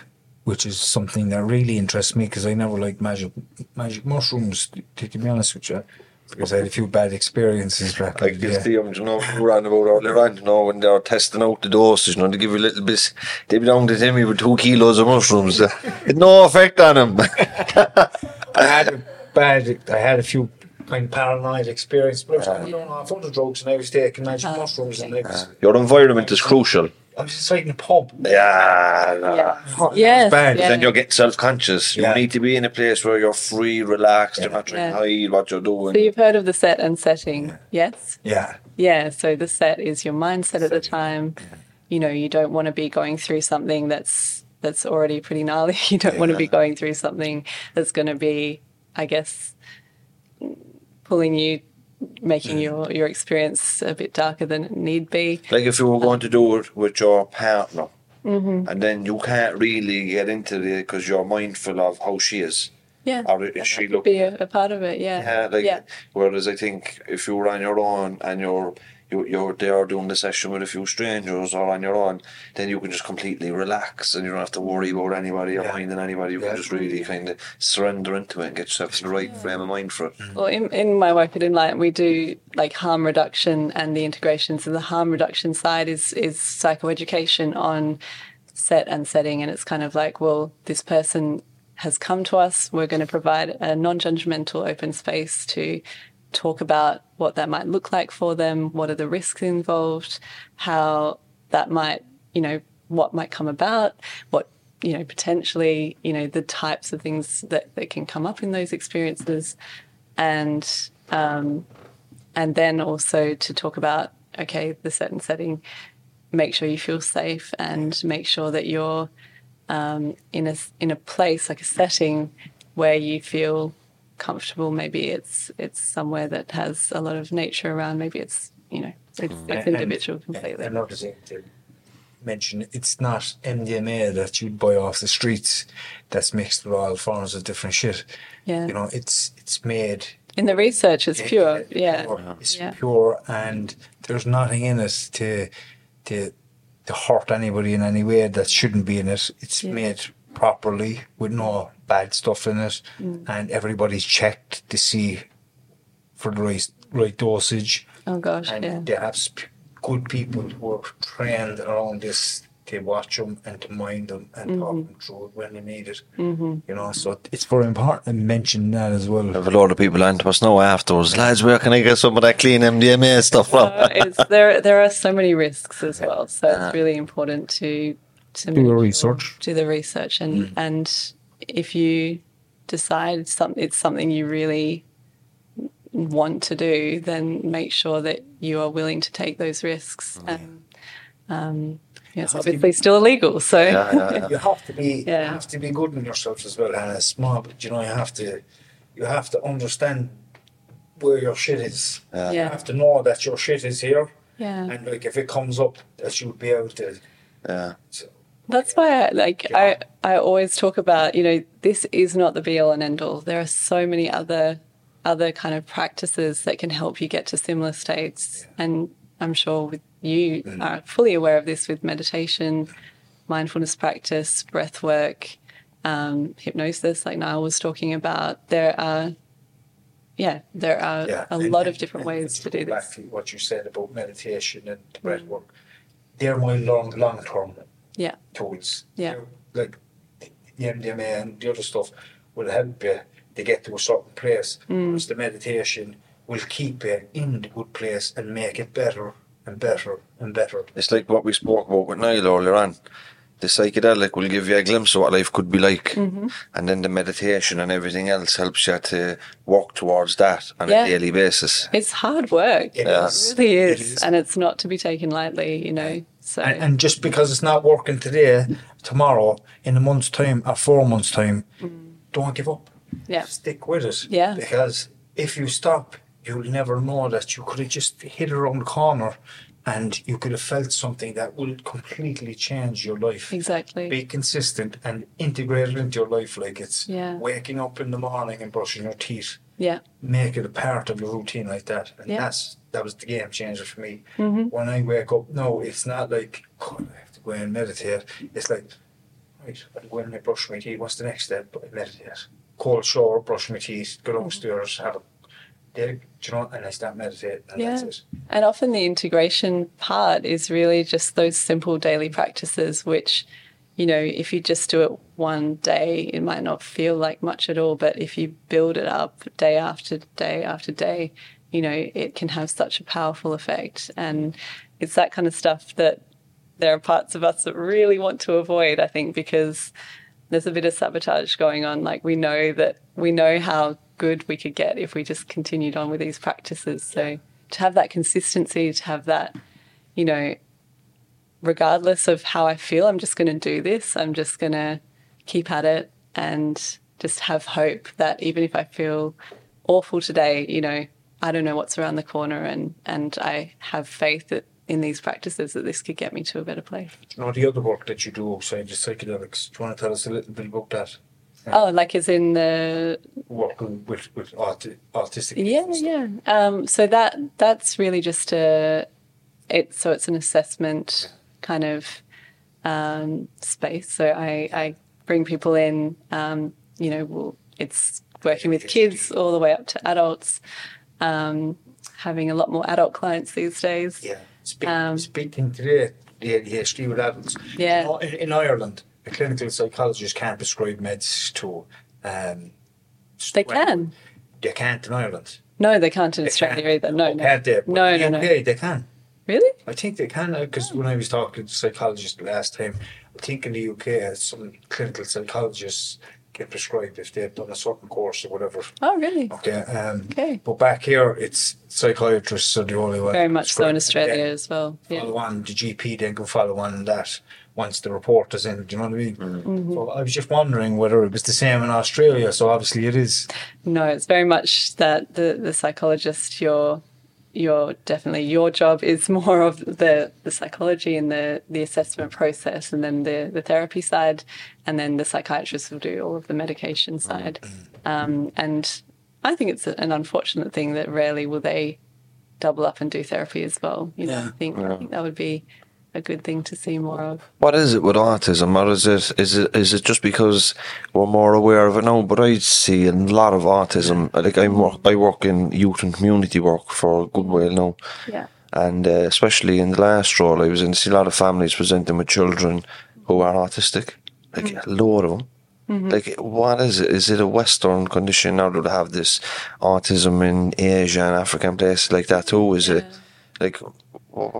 which is something that really interests me because I never liked magic magic mushrooms. To, to be honest with you, because I had a few bad experiences back. Like in the this, day. the, um, you know, we ran about earlier on, you know, when they're testing out the doses, you know, they give you a little bit, they be down to Timmy with two kilos of mushrooms. Uh, it no effect on him. I had a bad. I had a few kind of paranoid experience, but I was going off other drugs and I was taking magic mushrooms and I was, Your environment is crucial. I was inside in a pub. Yeah, nah. yeah, yes, bad. yeah. Then you're getting self-conscious. Yeah. You need to be in a place where you're free, relaxed. You're not trying to hide what you're doing. So you've heard of the set and setting, yes? Yeah, Yeah. So the set is your mindset at the time. You know, you don't want to be going through something that's that's already pretty gnarly. You don't want to be going through something that's going to be, I guess, pulling you, making your your experience a bit darker than it need be. Like if you were going to do it with your partner, Mm-hmm. and then you can't really get into it because you're mindful of how she is. Yeah. Or is she looking? be a, a part of it. Yeah. Yeah, like yeah. whereas I think if you were on your own and you're you, you're there doing the session with a few strangers or on your own, then you can just completely relax and you don't have to worry about anybody or minding anybody. You Yeah. can just really kind of surrender into it and get yourself in the right frame of mind for it. Mm. Well, in, in my work at Enlighten, we do like harm reduction and the integration. So the harm reduction side is is psychoeducation on set and setting, and it's kind of like, well, this person has come to us. We're going to provide a non-judgmental, open space to talk about what that might look like for them, what are the risks involved, how that might, you know, what might come about, what you know potentially you know the types of things that, that can come up in those experiences. And um, and then also to talk about okay the certain setting make sure you feel safe and make sure that you're um, in a in a place like a setting where you feel comfortable maybe it's it's somewhere that has a lot of nature around maybe it's you know it's, mm. it's And- individual and completely Another thing to mention, it's not MDMA that you'd buy off the streets that's mixed with all forms of different shit. Yeah. You know, it's it's made in the research it's pure yeah pure. It's Yeah. pure and there's nothing in it to to to hurt anybody in any way that shouldn't be in it. It's Yeah. made properly with no bad stuff in it Mm. and everybody's checked to see for the right right dosage. oh gosh and yeah they have sp- good people who are trained around this to watch them and to mind them and Mm-hmm. talk them through it when they need it. Mm-hmm. You know, so it's very important to mention that as well. Have a lot of people on to us now afterwards. Lads, where can I get some of that clean MDMA stuff from? Uh, it's, there there are so many risks as well so it's really important to to Do the research. do the research and and if you decide some, it's something you really want to do then make sure that you are willing to take those risks and um, yeah, it's obviously still illegal so Yeah, yeah, yeah. you have to be Yeah. you have to be good in yourself as well, and it's small, but you know you have to you have to understand where your shit is. Yeah. You Yeah. have to know that your shit is here, yeah and like if it comes up, that you'll be able to. Yeah. That's why, I, like, I, I always talk about, you know, this is not the be all and end all. There are so many other, other kind of practices that can help you get to similar states. And I'm sure with you are fully aware of this with meditation, mindfulness practice, breath work, um, hypnosis, like Niall was talking about. There are, yeah, there are Yeah, a and- lot of different and ways to do go this. Back to what you said about meditation and breath work, they're my long long term Yeah, tools. Yeah. They're Like the MDMA and the other stuff will help you to get to a certain place. Mm. Whereas the meditation will keep you in the good place and make it better and better and better. It's like what we spoke about with Niall earlier on. The psychedelic will give you a glimpse of what life could be like. Mm-hmm. And then the meditation and everything else helps you to walk towards that on Yeah. a daily basis. it's hard work. It It is. really It is. is. And it's not to be taken lightly, you know. So, And, and just because it's not working today, tomorrow, in a month's time or four months' time, don't give up. Mm. yeah. Stick with it. Yeah. Because if you stop, you'll never know that you could have just hit around the corner and you could have felt something that will completely change your life. Exactly. Be consistent and integrate it into your life like it's Yeah. waking up in the morning and brushing your teeth. Yeah. Make it a part of your routine like that. And Yeah. That's that was the game changer for me. Mm-hmm. When I wake up, no, it's not like God, I have to go and meditate. It's like right, I go in and brush my teeth. What's the next step? I meditate. Cold shower, brush my teeth, go mm-hmm. downstairs, have a do you know, and I start meditating and Yeah. that's it. And often the integration part is really just those simple daily practices, which, you know, if you just do it one day, it might not feel like much at all. But if you build it up day after day after day, you know, it can have such a powerful effect. And it's that kind of stuff that there are parts of us that really want to avoid, I think, because there's a bit of sabotage going on. Like we know that we know how good we could get if we just continued on with these practices. So to have that consistency, to have that, you know, regardless of how I feel, I'm just going to do this. I'm just going to keep at it and just have hope that even if I feel awful today, you know, I don't know what's around the corner and, and I have faith that in these practices that this could get me to a better place. Now, the other work that you do outside the psychedelics, do you want to tell us a little bit about that? Oh, like as in the Working with, with auti- autistic Yeah, yeah. Um, so that that's really just a it. So it's an assessment kind of um, space. So I, I bring people in. Um, you know, we'll, it's working with kids all the way up to adults. Um, having a lot more adult clients these days. Yeah, Um, it's a big thing today, the ADHD with adults. Yeah. In, in Ireland, a clinical psychologist can't prescribe meds to. Um, They well, can. They can't in Ireland. No, they can't in Australia can't. either. No, no. Can't they? But No, no, the no. UK, they can. Really? I think they can because when I was talking to psychologists last time, I think in the UK, some clinical psychologists get prescribed if they've done a certain course or whatever. Oh, really? Okay. Um, Okay. But back here, it's psychiatrists are the only one. Very much so in. Australia Yeah. as well. Yeah. Follow on the GP, then go follow on that once the report is in. Do you know what I mean? Mm-hmm. So I was just wondering whether it was the same in Australia. So obviously it is. No, it's very much that the, the psychologist, you're, you're definitely, your job is more of the, the psychology and the, the assessment process and then the, the therapy side. And then the psychiatrist will do all of the medication side. Um, and I think it's an unfortunate thing that rarely will they double up and do therapy as well. You know, I think, I think that would be a good thing to see more of. What is it with autism, or is it is it is it just because we're more aware of it now? But I see a lot of autism. Like I work, I work in youth and community work for a good while now, Yeah. and uh, especially in the last role I was in, see a lot of families presenting with children who are autistic, like a load of them. Like, what is it? Is it a Western condition now they have this autism in Asia and Africa and places like that too? Is it like,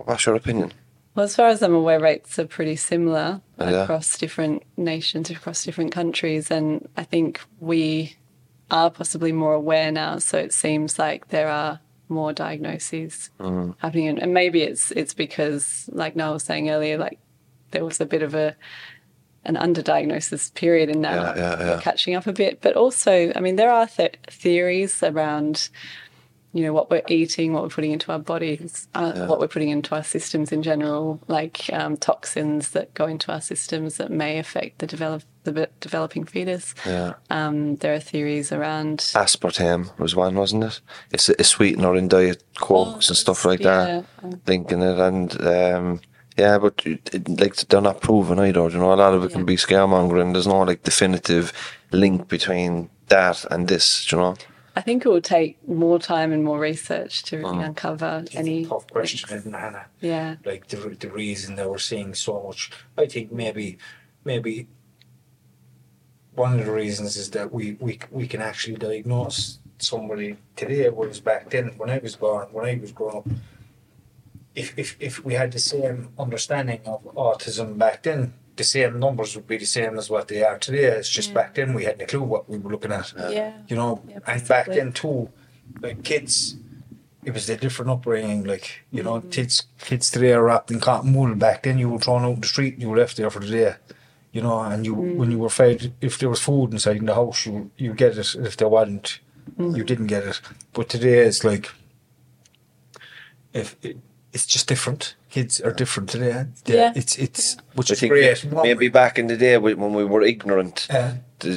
what's your opinion? Well, as far as I'm aware, rates are pretty similar Yeah. across different nations, across different countries. And I think we are possibly more aware now. So it seems like there are more diagnoses mm-hmm. happening. And, maybe it's it's because, like Noel was saying earlier, like there was a bit of a an underdiagnosis period and now Yeah, yeah. catching up a bit. But also, I mean, there are th- theories around you know what we're eating, what we're putting into our bodies, uh, what we're putting into our systems in general, like um, toxins that go into our systems that may affect the develop the developing fetus. Yeah. Um, there are theories around aspartame was one, wasn't it? It's a, sweetener in diet cokes and stuff like that, linking it and um, yeah, but it- like they're not proven either. You know, a lot of it can be scaremongering. There's no like definitive link between that and this. You know, I think it will take more time and more research to really Mm. uncover any. tough question, isn't it, Hannah? Yeah. Like the the reason that we're seeing so much. I think maybe maybe one of the reasons is that we we we can actually diagnose somebody today, whereas back then when I was born, when I was growing up. If, if, if we had the same understanding of autism back then, the same numbers would be the same as what they are today. It's just back then we hadn't a clue what we were looking at. Yeah. You know, Yeah, and back then too, like kids, it was a different upbringing. Like you know, Mm-hmm. kids kids today are wrapped in cotton wool. Back then, you were thrown out in the street and you were left there for the day. You know, and you Mm. when you were fed, if there was food inside in the house, you you get it. If there wasn't, Mm. you didn't get it. But today, it's like if it, it's just different. Kids are different today. They- Yeah. it's it's which I is think great. maybe back in the day when when we were ignorant. Uh, the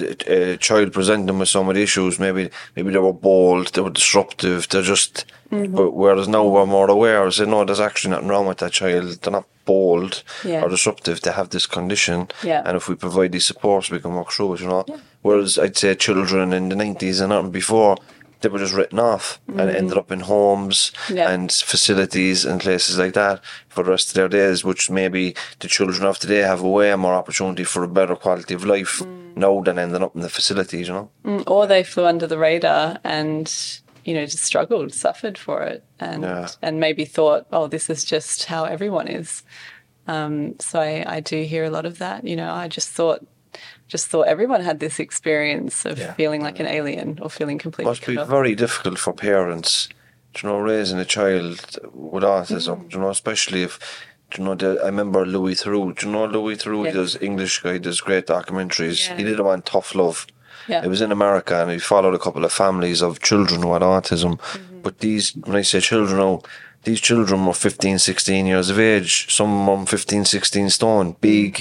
uh, child presenting with some of the issues, maybe maybe they were bold, they were disruptive, they're just. Mm-hmm. But whereas now we're more aware, say no, there's actually nothing wrong with that child. They're not bold Yeah. or disruptive. They have this condition, Yeah. and if we provide these supports, we can work through it. You know. Whereas I'd say children in the nineties and not before. They were just written off and ended up in homes Mm-hmm. And facilities and places like that for the rest of their days, which maybe the children of today have a way more opportunity for a better quality of life now than ending up in the facilities, you know? Mm, or they flew under the radar and you know just struggled suffered for it and Yeah. and maybe thought oh this is just how everyone is um, so I, I do hear a lot of that you know i just thought just thought everyone had this experience of Yeah. feeling like an alien or feeling completely must be cut off. very difficult for parents, do you know, raising a child with autism, do you know, especially if, you know, the, I remember Louis Theroux, do you know Louis Theroux? He Yeah. does English guy, does great documentaries. Yeah. He did one, Tough Love. Yeah. It was in America and he followed a couple of families of children who had autism. Mm-hmm. But these, when I say children now, these children were 15, 16 years of age. Some of them 15, 16 stone, big,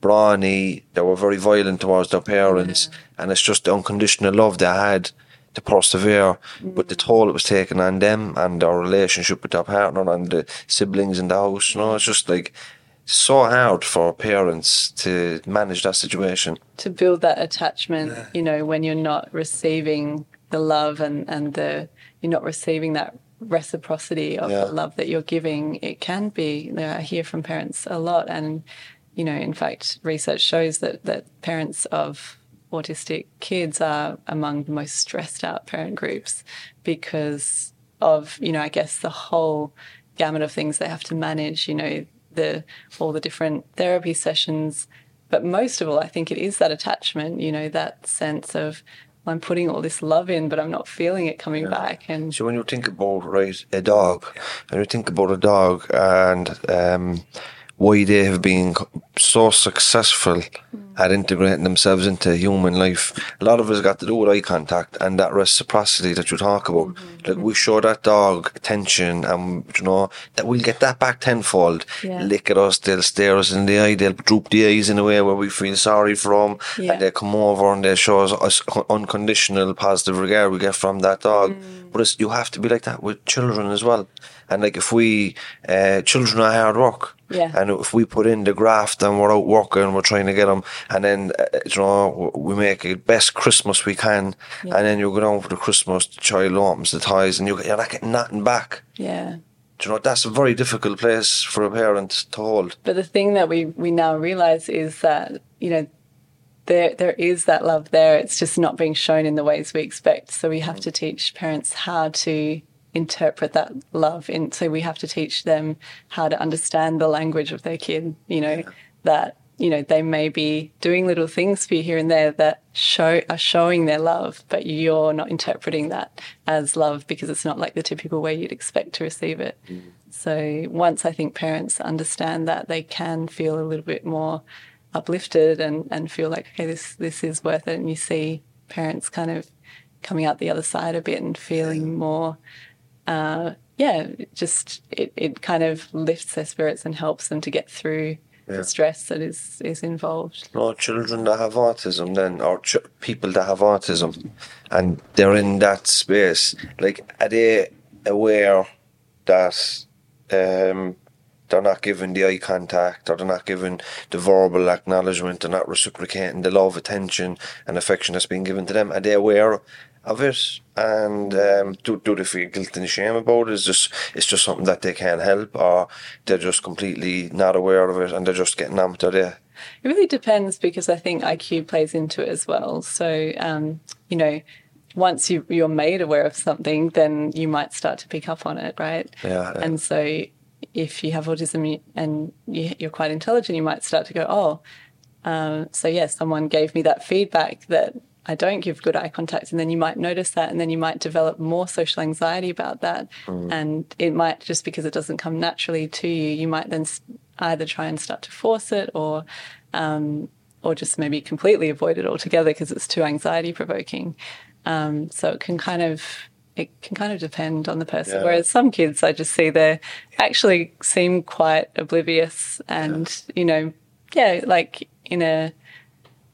brawny. They were very violent towards their parents. And it's just the unconditional love they had to persevere. But the toll it was taking on them and their relationship with their partner and the siblings in the house. You know, it's just like so hard for parents to manage that situation. to build that attachment you know when you're not receiving the love and and the you're not receiving that reciprocity of Yeah. the love that you're giving it can be you know, i hear from parents a lot and you know in fact research shows that that parents of autistic kids are among the most stressed out parent groups because of, you know, I guess the whole gamut of things they have to manage, you know, the all the different therapy sessions. But most of all, I think it is that attachment, you know, that sense of I'm putting all this love in, but I'm not feeling it coming back. And So when you think about right a dog, and you think about a dog and um, why they have been so successful at integrating themselves into human life, a lot of it's got to do with eye contact and that reciprocity that you talk about. Like we show that dog attention, and you know that we'll get that back tenfold. Yeah. Lick at us, they'll stare us in the eye, they'll droop the eyes in a way where we feel sorry for them, Yeah. and they come over and they show us, us unconditional positive regard we get from that dog. Mm. But it's, you have to be like that with children as well. And like if we, uh, children are hard work. Yeah. And if we put in the graft and we're out working, we're trying to get them, and then uh, you know we make the best Christmas we can, yeah. and then you go down for the Christmas, the child opens the ties, and you you're not getting nothing back. yeah. Do you know that's a very difficult place for a parent to hold. But the thing that we, we now realize is that, you know, there there is that love there. It's just not being shown in the ways we expect. So we have to teach parents how to interpret that love. And so we have to teach them how to understand the language of their kid, you know, that, you know, they may be doing little things for you here and there that show are showing their love, but you're not interpreting that as love because it's not like the typical way you'd expect to receive it. Mm. So once I think parents understand that, they can feel a little bit more uplifted and, and feel like, okay, this this is worth it. And you see parents kind of coming out the other side a bit and feeling more, uh, yeah, just it, it kind of lifts their spirits and helps them to get through the stress that is is involved. No, children that have autism, then, or ch- people that have autism, and they're in that space. Like, are they aware that um, they're not giving the eye contact, or they're not giving the verbal acknowledgement, they're not reciprocating the love, attention, and affection that's being given to them? Are they aware of it? And um, do do they feel guilt and shame about it? Is just it's just something that they can't help, or they're just completely not aware of it, and they're just getting on with their day? It really depends because I think IQ plays into it as well. So, um, you know, once you, you're made aware of something, then you might start to pick up on it, right? Yeah, yeah. And so, if you have autism and you, you're quite intelligent, you might start to go, oh, um, so yes, someone gave me that feedback that I don't give good eye contact, and then you might notice that, and then you might develop more social anxiety about that, and it might just because it doesn't come naturally to you, you might then either try and start to force it, or um, or just maybe completely avoid it altogether because it's too anxiety provoking. Um, so it can kind of it can kind of depend on the person. Yeah. Whereas some kids, I just see they actually seem quite oblivious, and you know, yeah, like in a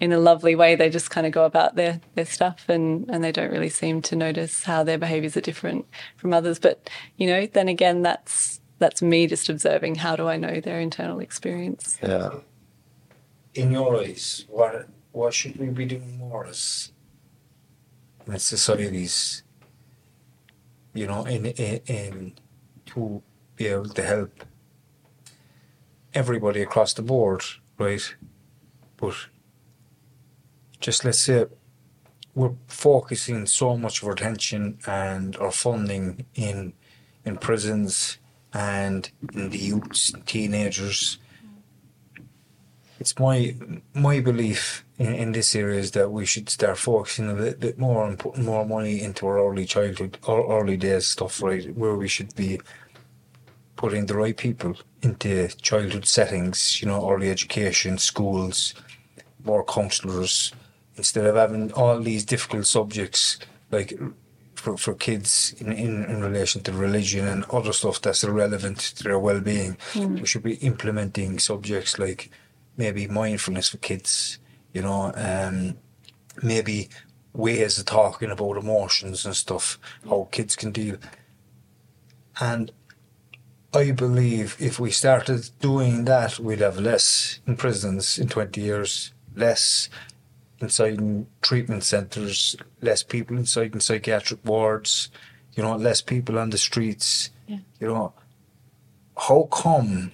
in a lovely way, they just kind of go about their their stuff, and and they don't really seem to notice how their behaviours are different from others. But you know, then again, that's that's me just observing. How do I know their internal experience? Yeah. in your eyes, what what should we be doing more as in societies? You know, in in, in to be able to help everybody across the board, right? But just let's say we're focusing so much of our attention and our funding in in prisons and in the youths, teenagers, it's my my belief in, in this area is that we should start focusing a little bit more and putting more money into our early childhood or early days stuff, right? Where we should be putting the right people into childhood settings, you know, early education, schools, more counsellors, instead of having all these difficult subjects like for, for kids in, in, in relation to religion and other stuff that's irrelevant to their well being. We should be implementing subjects like maybe mindfulness for kids, you know, um, maybe ways of talking about emotions and stuff, how kids can deal. And I believe if we started doing that, we'd have less in prisons in 20 years, less inside in treatment centres, less people inside in psychiatric wards, you know, less people on the streets. Yeah. You know, how come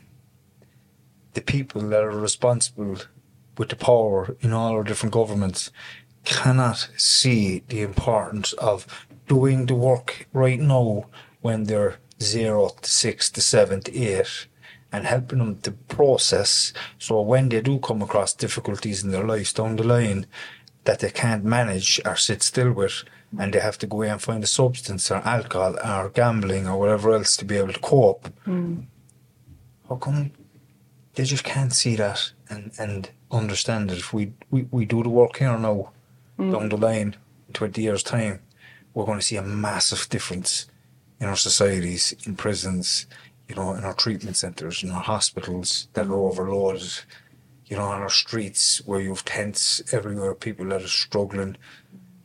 the people that are responsible with the power in all our different governments cannot see the importance of doing the work right now when they're zero to six to seven to eight and helping them to process so when they do come across difficulties in their lives down the line that they can't manage or sit still with and they have to go away and find a substance or alcohol or gambling or whatever else to be able to cope. Hmm. How come they just can't see that and, and understand that If we, we, we do the work here now, hmm. down the line, in 20 years' time, we're going to see a massive difference in our societies, in prisons, you know, in our treatment centres, in our hospitals that are overloaded, you know, on our streets where you have tents everywhere, people that are struggling,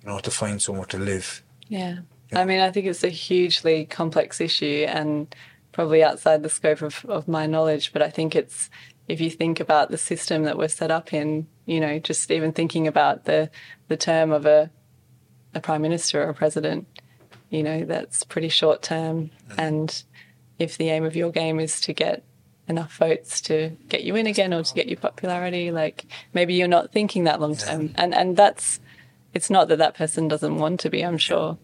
you know, to find somewhere to live. Yeah. I mean, I think it's a hugely complex issue and probably outside the scope of, of my knowledge, but I think it's, if you think about the system that we're set up in, you know, just even thinking about the, the term of a, a prime minister or a president, you know, that's pretty short term. And if the aim of your game is to get enough votes to get you in again or to get your popularity, like maybe you're not thinking that long term. And, and that's, it's not that that person doesn't want to be, I'm sure.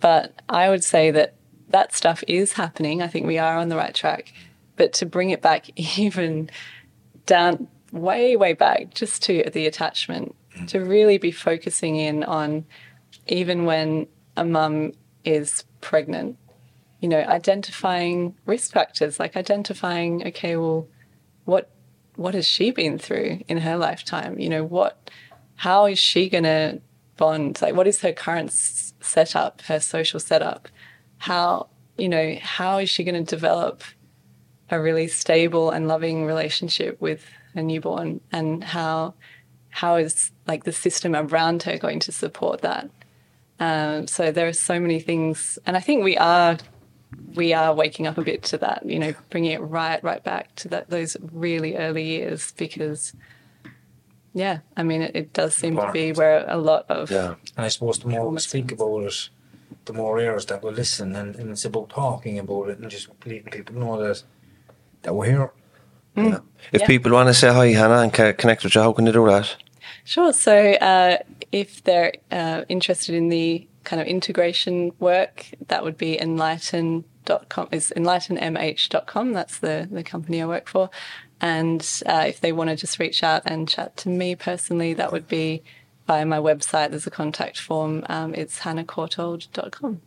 But I would say that that stuff is happening. I think we are on the right track. But to bring it back even down, way, way back, just to the attachment, to mm. really be focusing in on even when a mum is pregnant, you know, identifying risk factors, like identifying, okay, well, what what has she been through in her lifetime? You know, what how is she to bond? Like, what is her current setup, her social setup? How, you know, how is she going to develop a really stable and loving relationship with a newborn? And how, how is like the system around her going to support that? Um, so there are so many things, and I think we are we are waking up a bit to that. You know, bringing it right right back to that those really early years because. Yeah, I mean, it, it does seem to be where a lot of Yeah. And I suppose the more we speak about it, the more ears that will listen, and, and it's about talking about it and just letting people know that that we're here. If Yeah. people want to say hi, Hannah, and connect with you, how can they do that? Sure. So, uh, if they're uh, interested in the kind of integration work, that would be enlighten.com, is enlightenmh.com. That's the, the company I work for. And uh, if they want to just reach out and chat to me personally, that would be via my website. There's a contact form. Um, it's hannahcourtauld.com.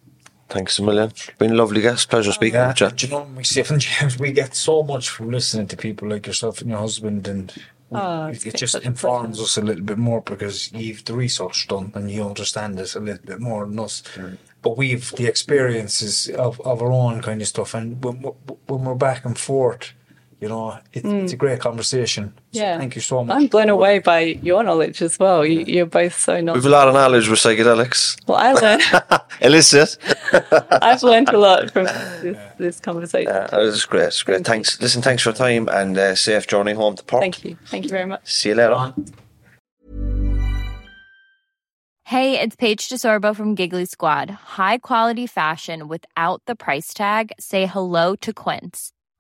Thanks a million. Been a lovely guest. Pleasure speaking Yeah, with you. do you know, myself and James, we get so much from listening to people like yourself and your husband, and we- Oh, it, it's it just informs us a little bit more because you've the research done and you understand it a little bit more than us. But we've the experiences of, of our own kind of stuff, and when, when we're back and forth, you know, it, it's a great conversation. So Mm. Yeah. thank you so much. I'm blown away by your knowledge as well. You, you're both so knowledgeable. We've a lot of knowledge with psychedelics. Well, I learned, Illicit. I've learned a lot from this, this conversation. Uh, that was great. It's great. Thanks. Listen, thanks for your time and uh, safe journey home to port. Thank you. Thank you very much. See you later. Hey, it's Paige DeSorbo from Giggly Squad. High quality fashion without the price tag. Say hello to Quince.